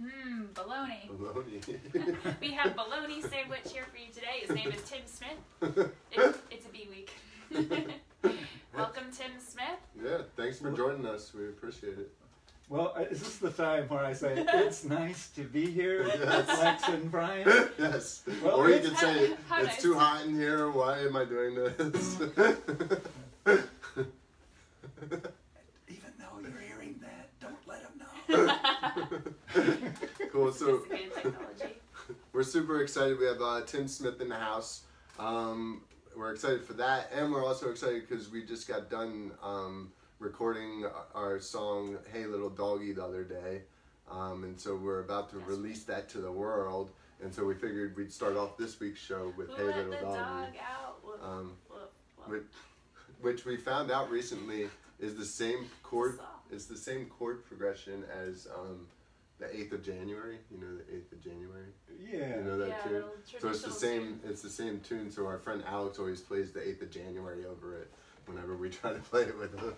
Mmm, baloney. Baloney. We have bologna sandwich here for you today. His name is Tim Smith. It, it's a B week. Welcome, Tim Smith. yeah, thanks for joining us. We appreciate it. Well, uh, is this the time where I say it's nice to be here with Yes. Lex and Brian? yes. Well, or you could say, How it's nice. too hot in here. Why am I doing this? cool. So we're super excited. We have uh, Tim Smith in the house. Um, we're excited for that, and we're also excited because we just got done um, recording our song "Hey Little Doggy" the other day, um, and so we're about to That's release that to the world. And so we figured we'd start off this week's show with Who "Hey Little Doggy." dog out? Whoop, Um, whoop, whoop. which, which we found out recently is the same chord. Saw. It's the same chord progression as um, the eighth of January. You know, the eighth of January. Yeah. You know that yeah, tune. So it's the same. tune. It's the same tune. So our friend Alex always plays the eighth of January over it whenever we try to play it with him.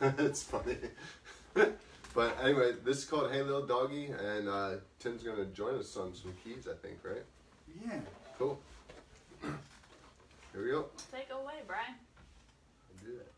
it's funny. but anyway, this is called "Hey Little Doggy," and uh, Tim's gonna join us on some keys. I think, right? Yeah. Cool. Here we go. Take away, Brian. I'll do that.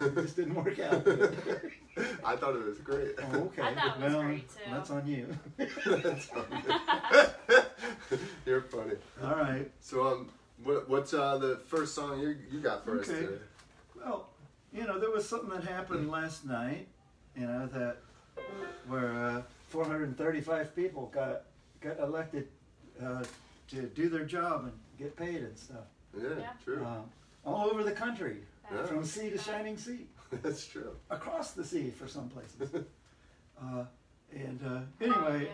It and it just didn't work out. I thought it was great. Oh, okay. I thought it was well, great, too. That's on you. That's funny. You're funny. All right. So um, what, what's uh the first song you you got for us today? Well, you know, there was something that happened last night, you know, that where uh, 435 people got got elected uh, to do their job and get paid and stuff Yeah, Yeah. true. uh, all over the country, Yeah. from sea to shining sea. That's true. across the sea for some places. Uh, and uh, anyway, yeah.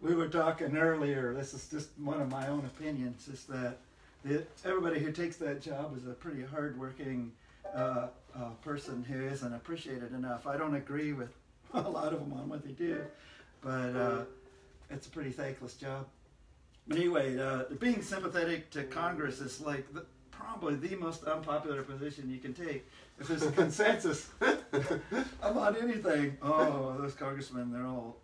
we were talking earlier. This is just one of my own opinions. Is that the, everybody who takes that job is a pretty hardworking uh, uh, person who isn't appreciated enough. I don't agree with a lot of them on what they do, but uh, it's a pretty thankless job. But anyway, uh, being sympathetic to Congress is like the, probably the most unpopular position you can take. If there's a consensus about anything, oh, those congressmen, they're all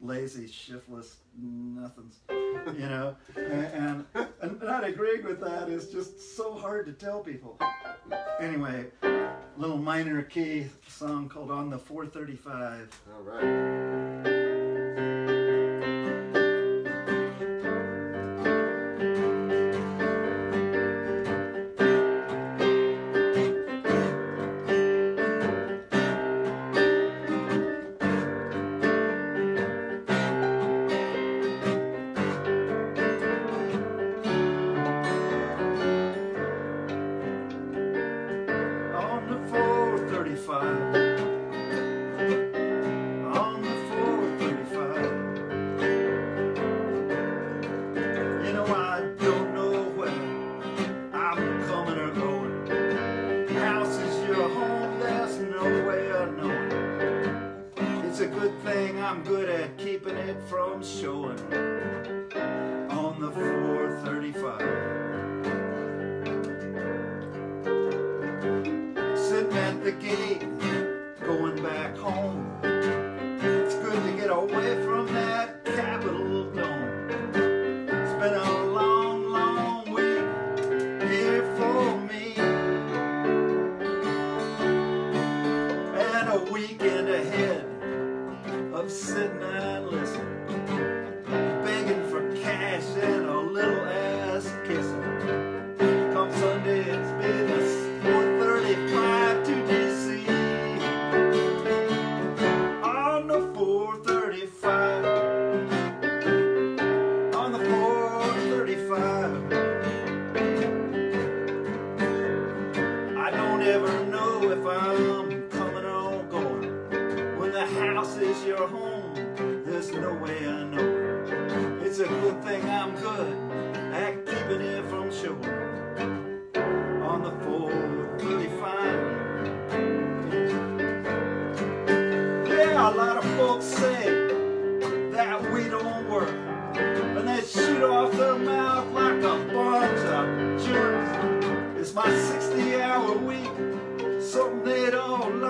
lazy, shiftless, nothings, you know. And, and, and not agreeing with that is just so hard to tell people. Anyway, little minor key song called "On the 435." All right. Mouth like a bunch of jerks. It's my 60 hour week, something they'd all like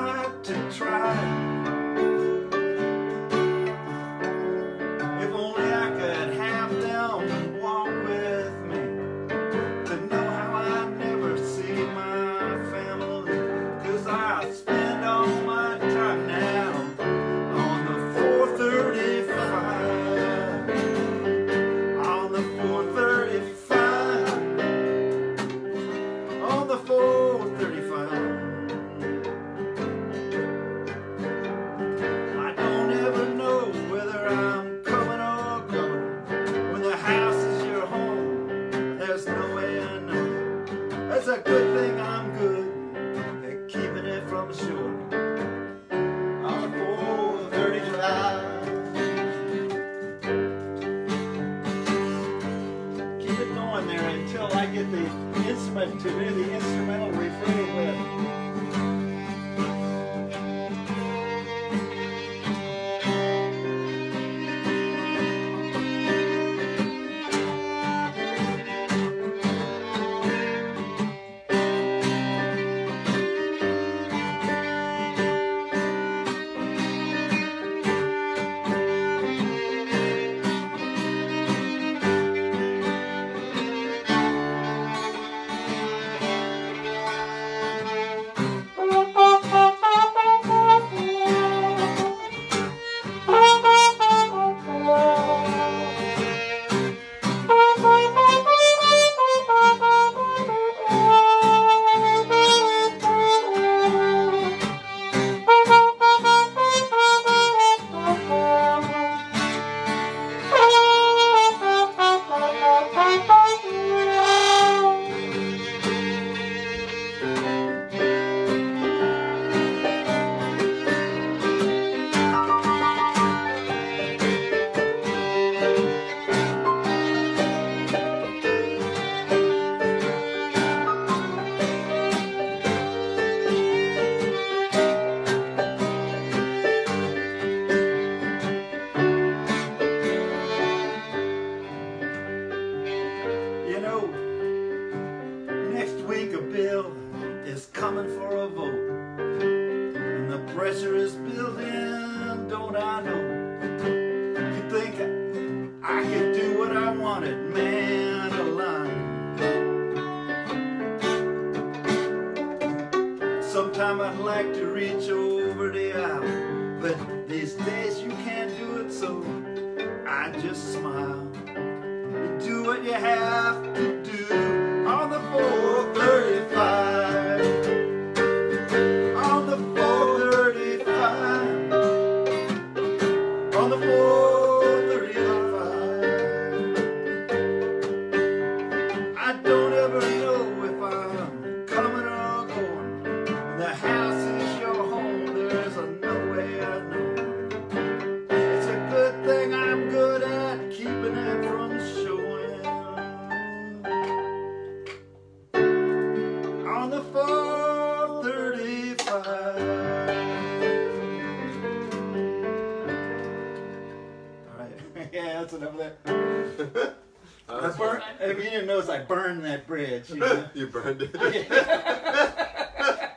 that bridge. You know? you burned it.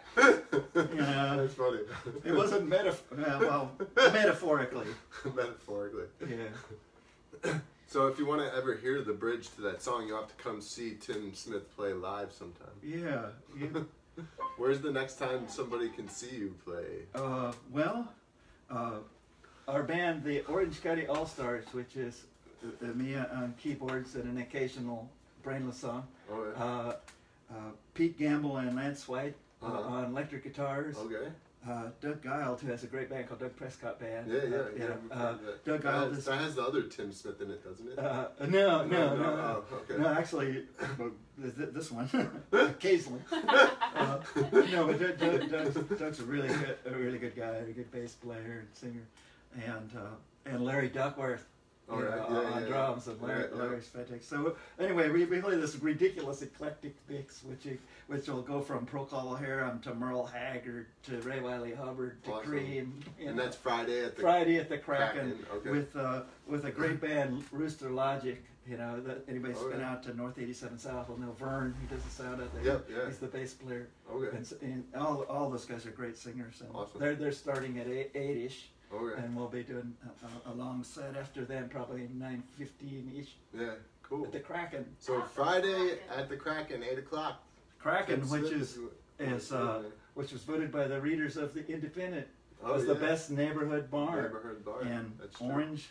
Yeah. That's funny. It wasn't metaphor. uh, well, metaphorically. Metaphorically. Yeah. So if you want to ever hear the bridge to that song, you'll have to come see Tim Smith play live sometime. Yeah. yeah. Where's the next time somebody can see you play? Uh, well, uh, our band, the Orange County All Stars, which is uh, me on keyboards and an occasional brainless song, Oh, yeah. uh, uh, Pete Gamble and Lance White uh, Uh-huh. on electric guitars, okay. uh, Doug Gild, who has a great band called Doug Prescott Band. Yeah, yeah, uh, yeah. you know, heard that. Doug that, Gild has, is. that has the other Tim Smith in it, doesn't it? Uh, no, no, no, no. Oh, okay. No, actually, well, th- th- this one occasionally. Uh, no, but Doug, Doug, Doug's, Doug's a really good, a really good guy, a good bass player and singer, and uh, and Larry Duckworth. All right, know, yeah, on yeah, drums, and Larry, Yeah, fantastic. So anyway, we, we play this ridiculous eclectic mix, which you, which will go from Procol Harum to Merle Haggard to Ray Wylie Hubbard to Awesome. Cream. And know. that's Friday at the. Friday at the Kraken, Kraken, okay. with uh, with a great band, Rooster Logic. You know, that anybody's Oh, been out to North 87 South will know Vern. He does the sound out there. Yep, yeah. He's the bass player. Okay. And, and all all those guys are great singers. And Awesome. They're they're starting at eight ish, Okay. and we'll be doing a, a, a long set after then, probably nine fifteen ish Yeah. Cool. at the Kraken. So Friday at the Kraken, eight o'clock. Kraken, Tim which Smith is is uh, which was voted by the readers of the Independent Oh, was the best neighborhood bar. neighborhood bar. and That's true. Orange.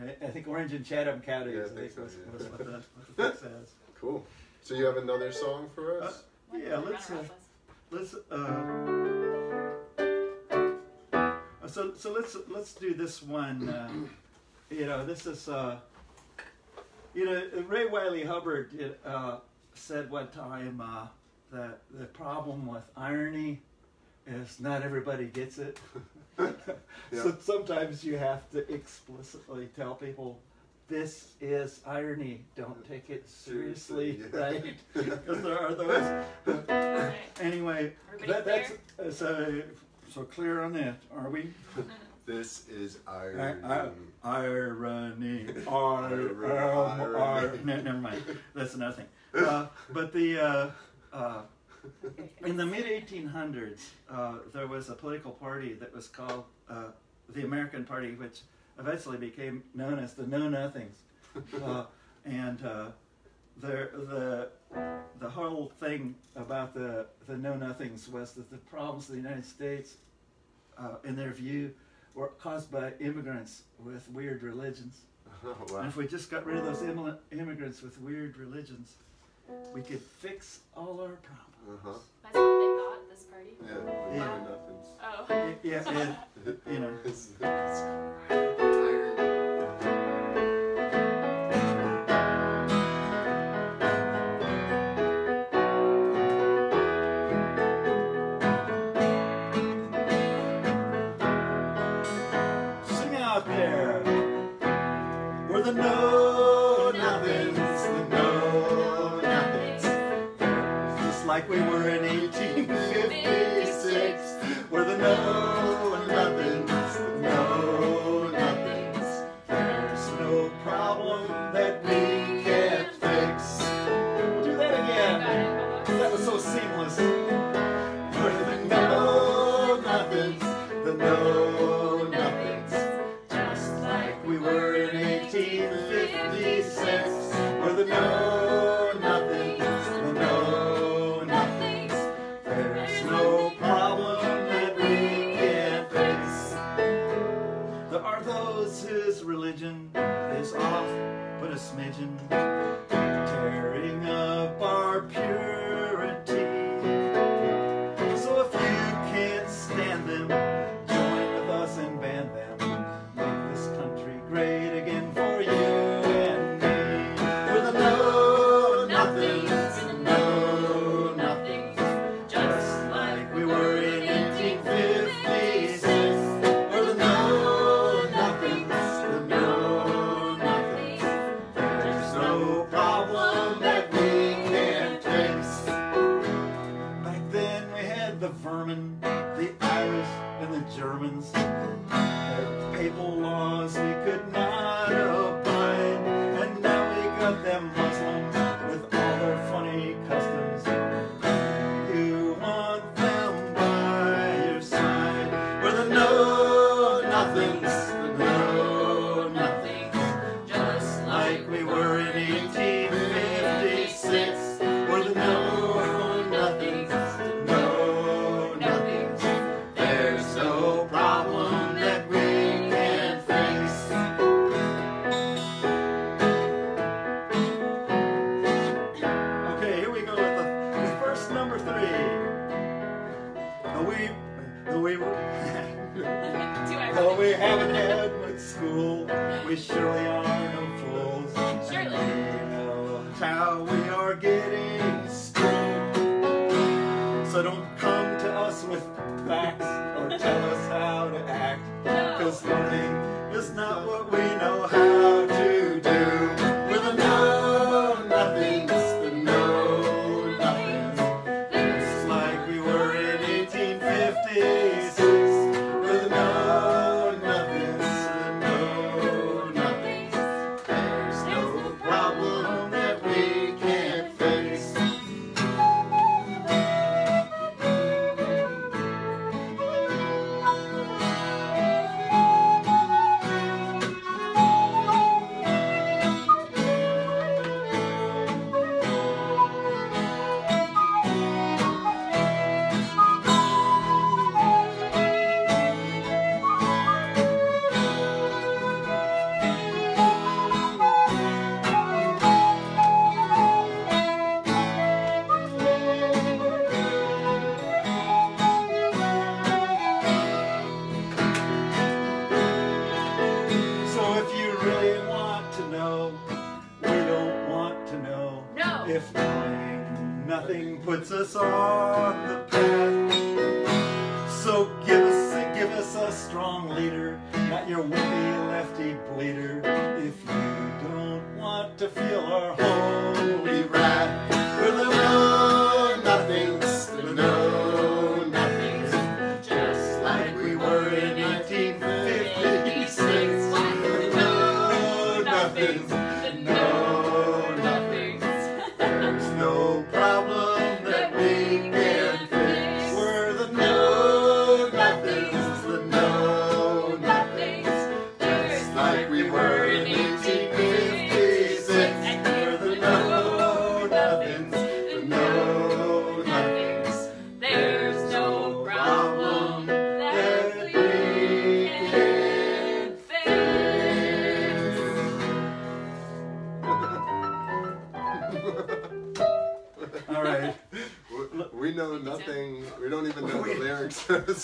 I, I think Orange and Chatham counties. Yeah, I I think think so, was, yeah. was what the, what the thing says. Cool. So you have another song for us? What Yeah, let's, uh. Let's. Uh, uh, so so let's let's do this one. Uh, you know, this is. Uh, you know, Ray Wylie Hubbard uh, said one time uh, that the problem with irony is not everybody gets it. Yeah. So sometimes you have to explicitly tell people this is irony. Don't take it seriously, Seriously, yeah. right? Because there are those. Anyway, that, that's uh, so so clear on that. Are we? This is I, irony. I, irony. R, R, R, no, never mind. That's another thing. Uh, but the uh, uh, in the mid 1800s, uh, there was a political party that was called uh, the American Party, which eventually became known as the Know Nothings. Uh, and uh, the the the whole thing about the the Know Nothings was that the problems of the United States, uh, in their view, were caused by immigrants with weird religions. Oh, And wow. if we just got rid of those immi- immigrants with weird religions, we could fix all our problems. Uh-huh. That's what they thought, at this party. Yeah. Yeah. Nothing's. Oh. Y- Yeah, and, you know.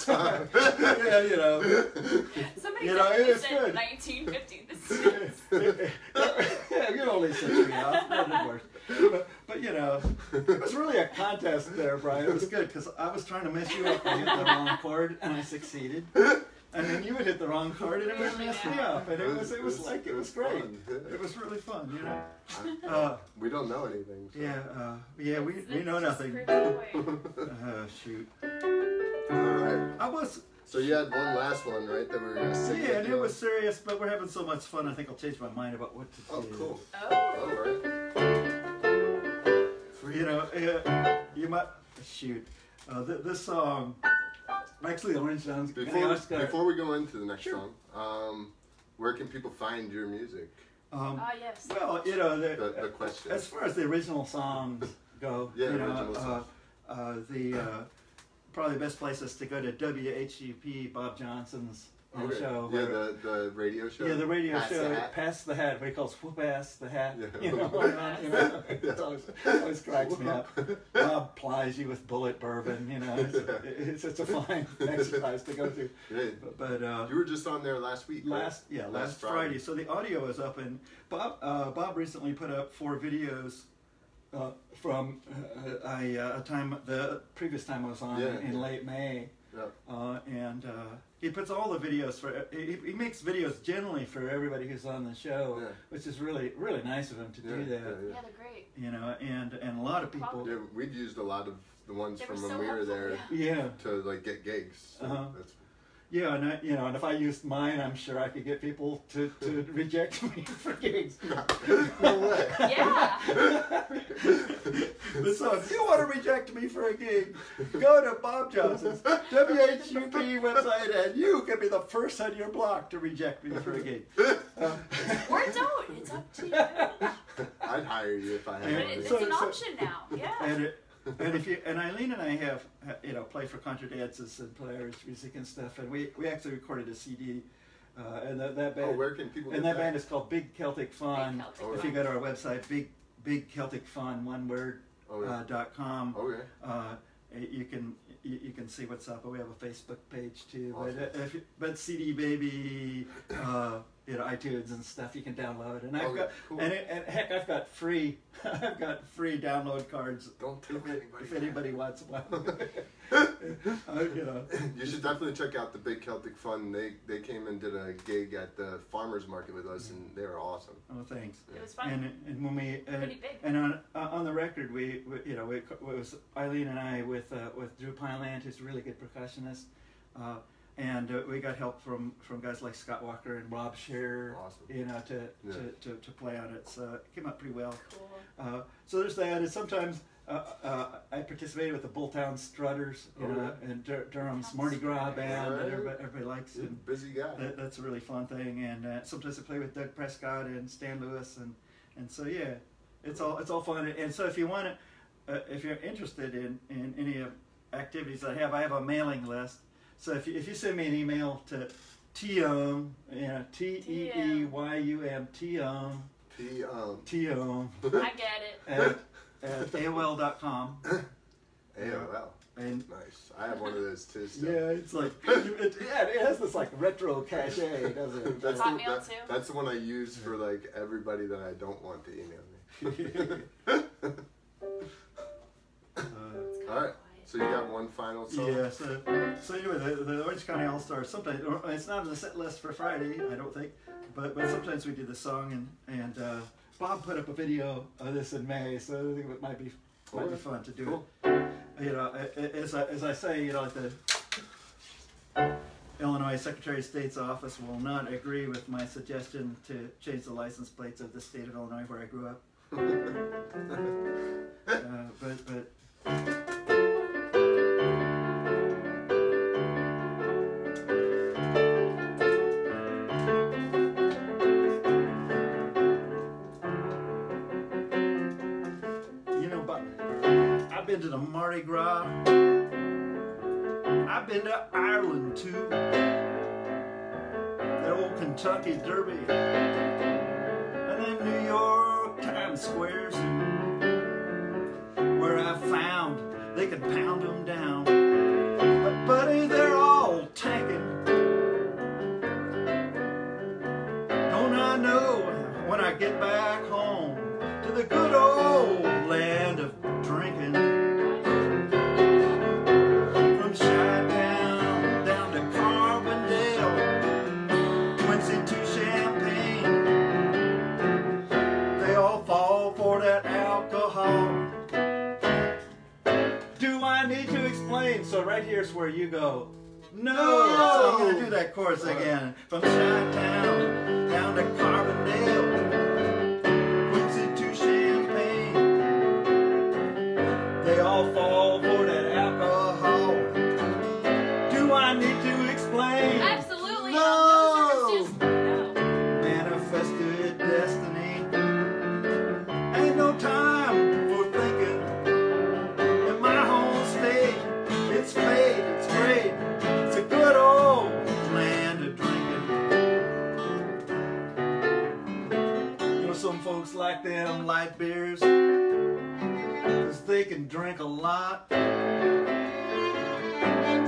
time. yeah, you know. Somebody you know, said it's good. 1950. This is. yeah, you only six me out. But, but you know, it was really a contest there, Brian. It was good because I was trying to mess you up and hit the wrong chord, and I succeeded and then you would hit the wrong chord and it would mess me up. And it was it was like it was great. It was really fun, you know. Uh, we don't know anything. So. Yeah, uh, yeah, we, we know nothing. uh, shoot. All right. I was. So you had one last one, right? That we were gonna sing. Yeah, and it was serious, but we're having so much fun. I think I'll change my mind about what to do. Oh, cool. Oh. all right. You know, uh, you might shoot. Uh, th- this song. Um, Actually, Orange sounds good. Before, I before we go into the next Sure. song, um, where can people find your music? um, Ah, yes. well, you know, the, The, the question. as far as the original songs go, Yeah, you know, original uh, uh, the uh, probably the best place is to go to WHUP Bob Johnson's Okay. show. Yeah, where- the, the radio show. yeah, the radio Pass show, Hat. Pass the Hat, what he calls Whoop Ass the Hat. Yeah. You know, you know, it always, always cracks me up. Bob plies you with Bulleit bourbon, you know, it's, it's, it's a fine exercise to go through. But, but uh, You were just on there last week. right? last yeah last, Friday. So the audio is up, and Bob uh, Bob recently put up four videos uh, from uh, I, uh, a time the previous time I was on Yeah, in yeah. late May, Yeah. uh, and uh, he puts all the videos for he, he makes videos generally for everybody who's on the show, Yeah. which is really really nice of him to Yeah, do that. yeah, Yeah, yeah. they're great. You know, and and a lot of people. Yeah, we've used a lot of the ones They were from so when we were helpful, there yeah. Yeah, to like get gigs. So Uh-huh. That's, yeah, and I, you know, and if I used mine, I'm sure I could get people to, to reject me for gigs. no way. Yeah. so if you want to reject me for a gig, go to Bob Johnson's WHUP website and you can be the first on your block to reject me for a gig. Uh, Or don't. It's up to you. I'd hire you if I had But it's, So- an so- option now. Yeah. And if you and Eileen and I have uh, you know play for contra dances and play Irish music and stuff, and we, we actually recorded a CD, uh, and that, that Oh, band where can people and get that band is called Big Celtic Fun. Celtic Oh, If Fun. you go to our website, big Big Celtic Fun one word Oh, yeah. uh, dot com. okay. Uh, you can you, you can see what's up. We have a Facebook page too. Awesome. But uh, if you, but CD Baby, uh, you know iTunes and stuff you can download. And I've Okay, got cool. and, it, and heck, I've got free I've got free download cards. Don't tell If, anybody. if anybody wants one, uh, you know. You should definitely check out the Big Celtic Fun. They they came and did a gig at the farmers market with us, and they were awesome. Oh, thanks. It was fun. And and when we and, big. and on uh, on the record we, we you know we, it was Eileen and I with uh, with Drew Pineland who's a really good percussionist, uh, and uh, we got help from from guys like Scott Walker and Rob Scherer, Awesome. you know to, Yeah. to, to, to play on it. So it came out pretty well. Cool. Uh, so there's that, and sometimes. Uh, uh, I participated with the Bulltown Strutters, you Oh, know, and Dur- Durham's Mardi Gras band that everybody, everybody likes. You're And, busy guy. that, that's a really fun thing, and uh, sometimes I play with Doug Prescott and Stan Lewis, and and so yeah, it's all it's all fun. And so if you want to, uh, if you're interested in in any of activities I have, I have a mailing list. So if you, if you send me an email to Tium, you know, T E E Y U M Tium P um Tium I get it. at at AOL.com, AOL. and Nice. I have one of those too. Still. yeah, it's like it, yeah, it has this like retro cachet, doesn't it? That's Hotmail the, that- too? That's the one I use for like everybody that I don't want to email me. So you got one final song. Yeah, so, so anyway, the, the Orange County All Stars. Sometimes it's not on the set list for Friday, I don't think, but but sometimes we do the song and and uh, Bob put up a video of this in May, so I think it might be might be fun to do Cool. it. You know, as I, as I say, you know, like the Illinois Secretary of State's office will not agree with my suggestion to change the license plates of the state of Illinois where I grew up. Uh, but but Mardi Gras. I've been to Ireland too. The old Kentucky Derby. And then New York Times Squares. Where I found they could pound them down. But buddy, they're all tanking. Don't I know when I get back home right here's where you go. No! So I'm gonna do that chorus again. From Chi-Town down to Carbondale, folks like them light beers, 'cause they can drink a lot.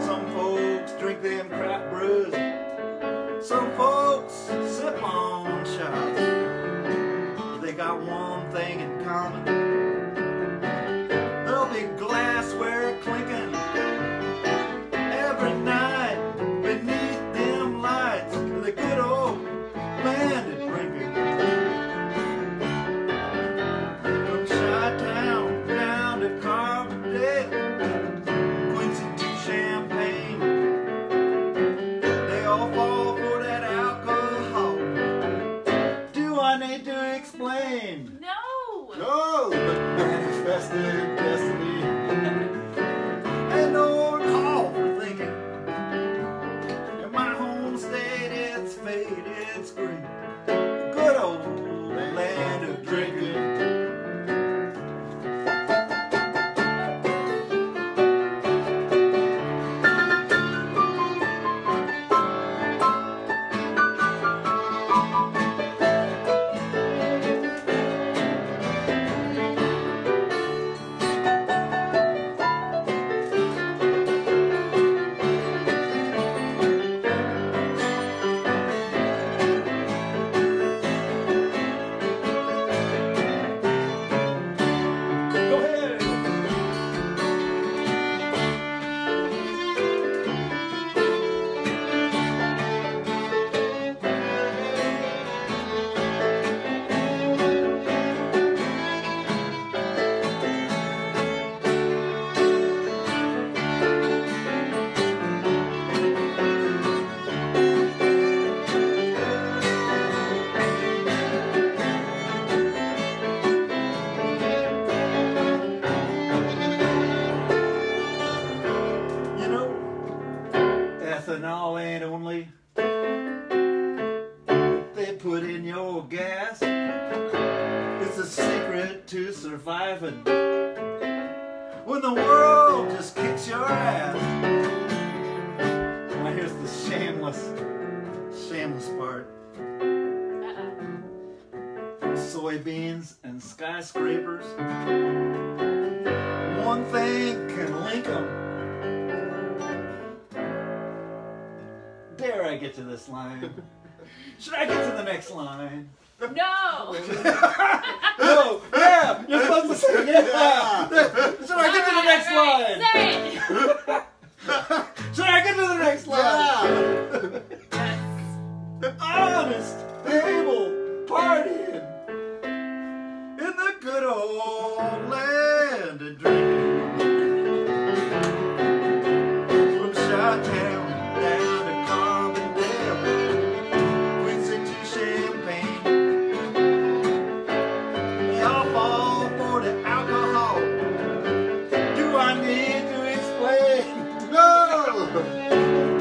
Some folks drink them craft brews. Some folks sip on shots. They got one thing in common. To surviving when the world just kicks your ass. Now here's the shameless, shameless part. Uh-uh. Soybeans and skyscrapers. One thing can link them. Dare I get to this line? Should I get to the next line? No. No, yeah, you're supposed to say yeah. Should I get to the next line? Say. Should I get to the next line? Yeah! Yes. Honest, able, partying in the good old land No!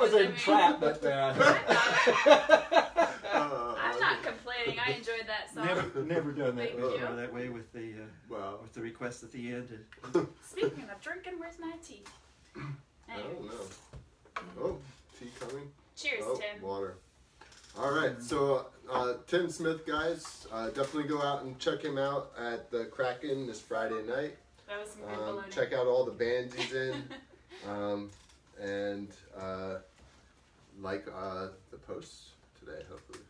That was was, I mean- entrapment there. I'm not, Uh, I'm not complaining. I enjoyed that song. Never, never done that Thank before you. that way with the, uh, Wow. with the request at the end. Speaking of drinking, where's my tea? I don't know. Oh, tea coming? cheers, oh, Tim. water. All right, so uh, Tim Smith, guys, uh, definitely go out and check him out at the Kraken this Friday night. That was some good Um, check out all the bands he's in, um, and uh, like uh, the posts today, hopefully.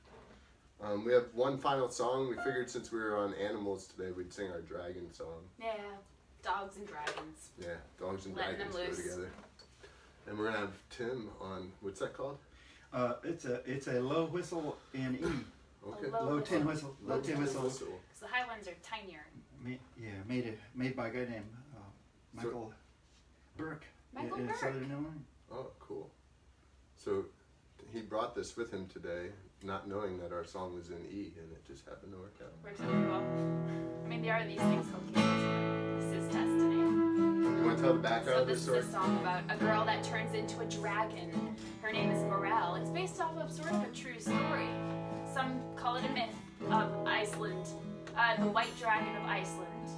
Um, we have one final song. We figured since we were on animals today, we'd sing our dragon song. Yeah, dogs and dragons. Yeah, dogs and Letting them dragons go together. And we're gonna have Tim on. What's that called? Uh, it's a it's a low whistle in E. Okay. low Low tin whistle. whistle. Low tin whistle. whistle. Because the high ones are tinier. Ma- yeah, made it made by a guy named uh, Michael Burke in- Michael in Burke. Southern Illinois. Oh, cool. So he brought this with him today, not knowing that our song was in E, and it just happened to work out. Works out pretty well. I mean, there are these things called keys. This is destiny. You want to tell the background So of this this is story? a song about a girl that turns into a dragon. Her name is Morel. It's based off of sort of a true story. Some call it a myth of Iceland, uh, the White Dragon of Iceland,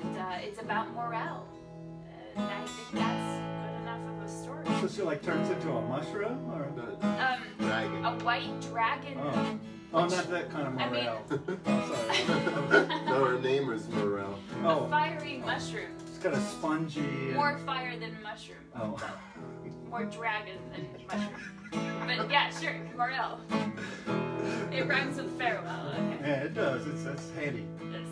and uh, it's about Morel. And I think that's good enough of a story. So she like turns into a mushroom or The Um, dragon. a white dragon. oh oh not that kind of I mean- morale. oh sorry. no, her name is Morel. A oh, fiery mushroom. it's got a spongy. and- More fire than mushroom. Oh. More dragon than mushroom. But yeah, sure, Morel. It rhymes with farewell. Okay. Yeah, it does. It's that's handy. This.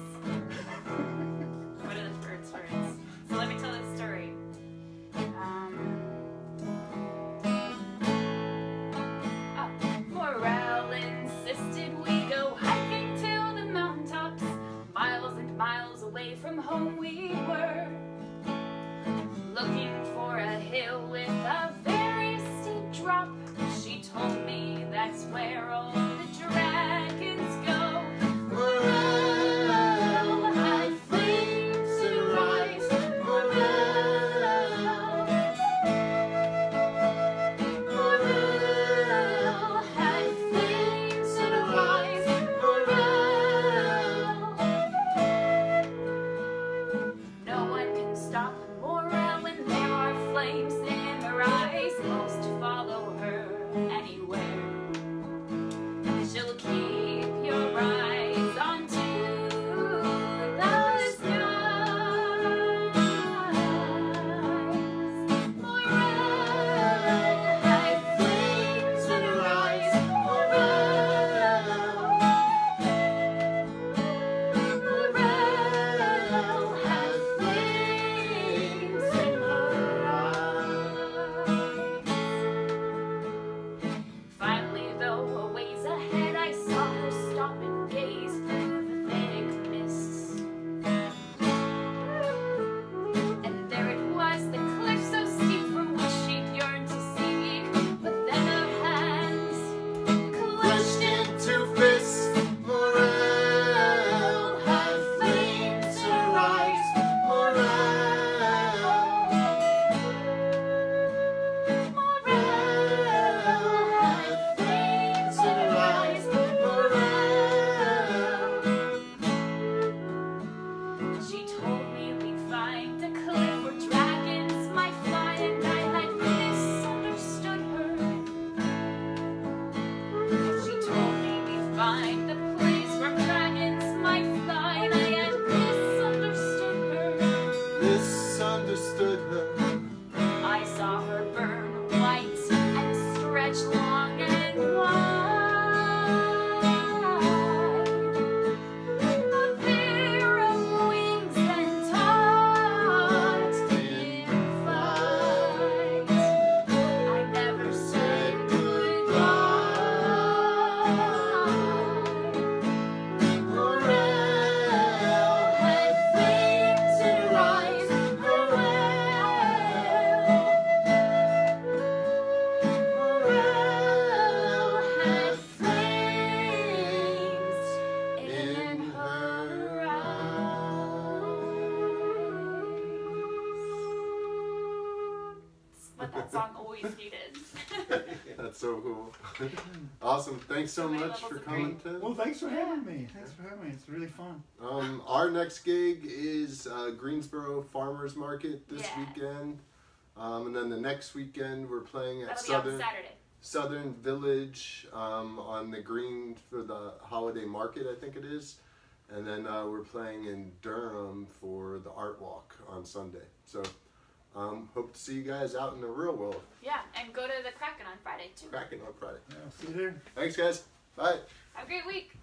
Home we were. Looking Thanks so So much for coming, green. Tim. Well, thanks for having me. Thanks for having me. It's really fun. Um, our next gig is uh, Greensboro Farmers Market this Yeah. weekend. Um, and then the next weekend we're playing at That'll be on Southern Saturday. Southern Village um, on the green for the holiday market, I think it is. And then uh, we're playing in Durham for the art walk on Sunday. So Um, hope to see you guys out in the real world. Yeah, and go to the Kraken on Friday too. Kraken on Friday. Yeah, see you there. Thanks, guys. Bye. Have a great week.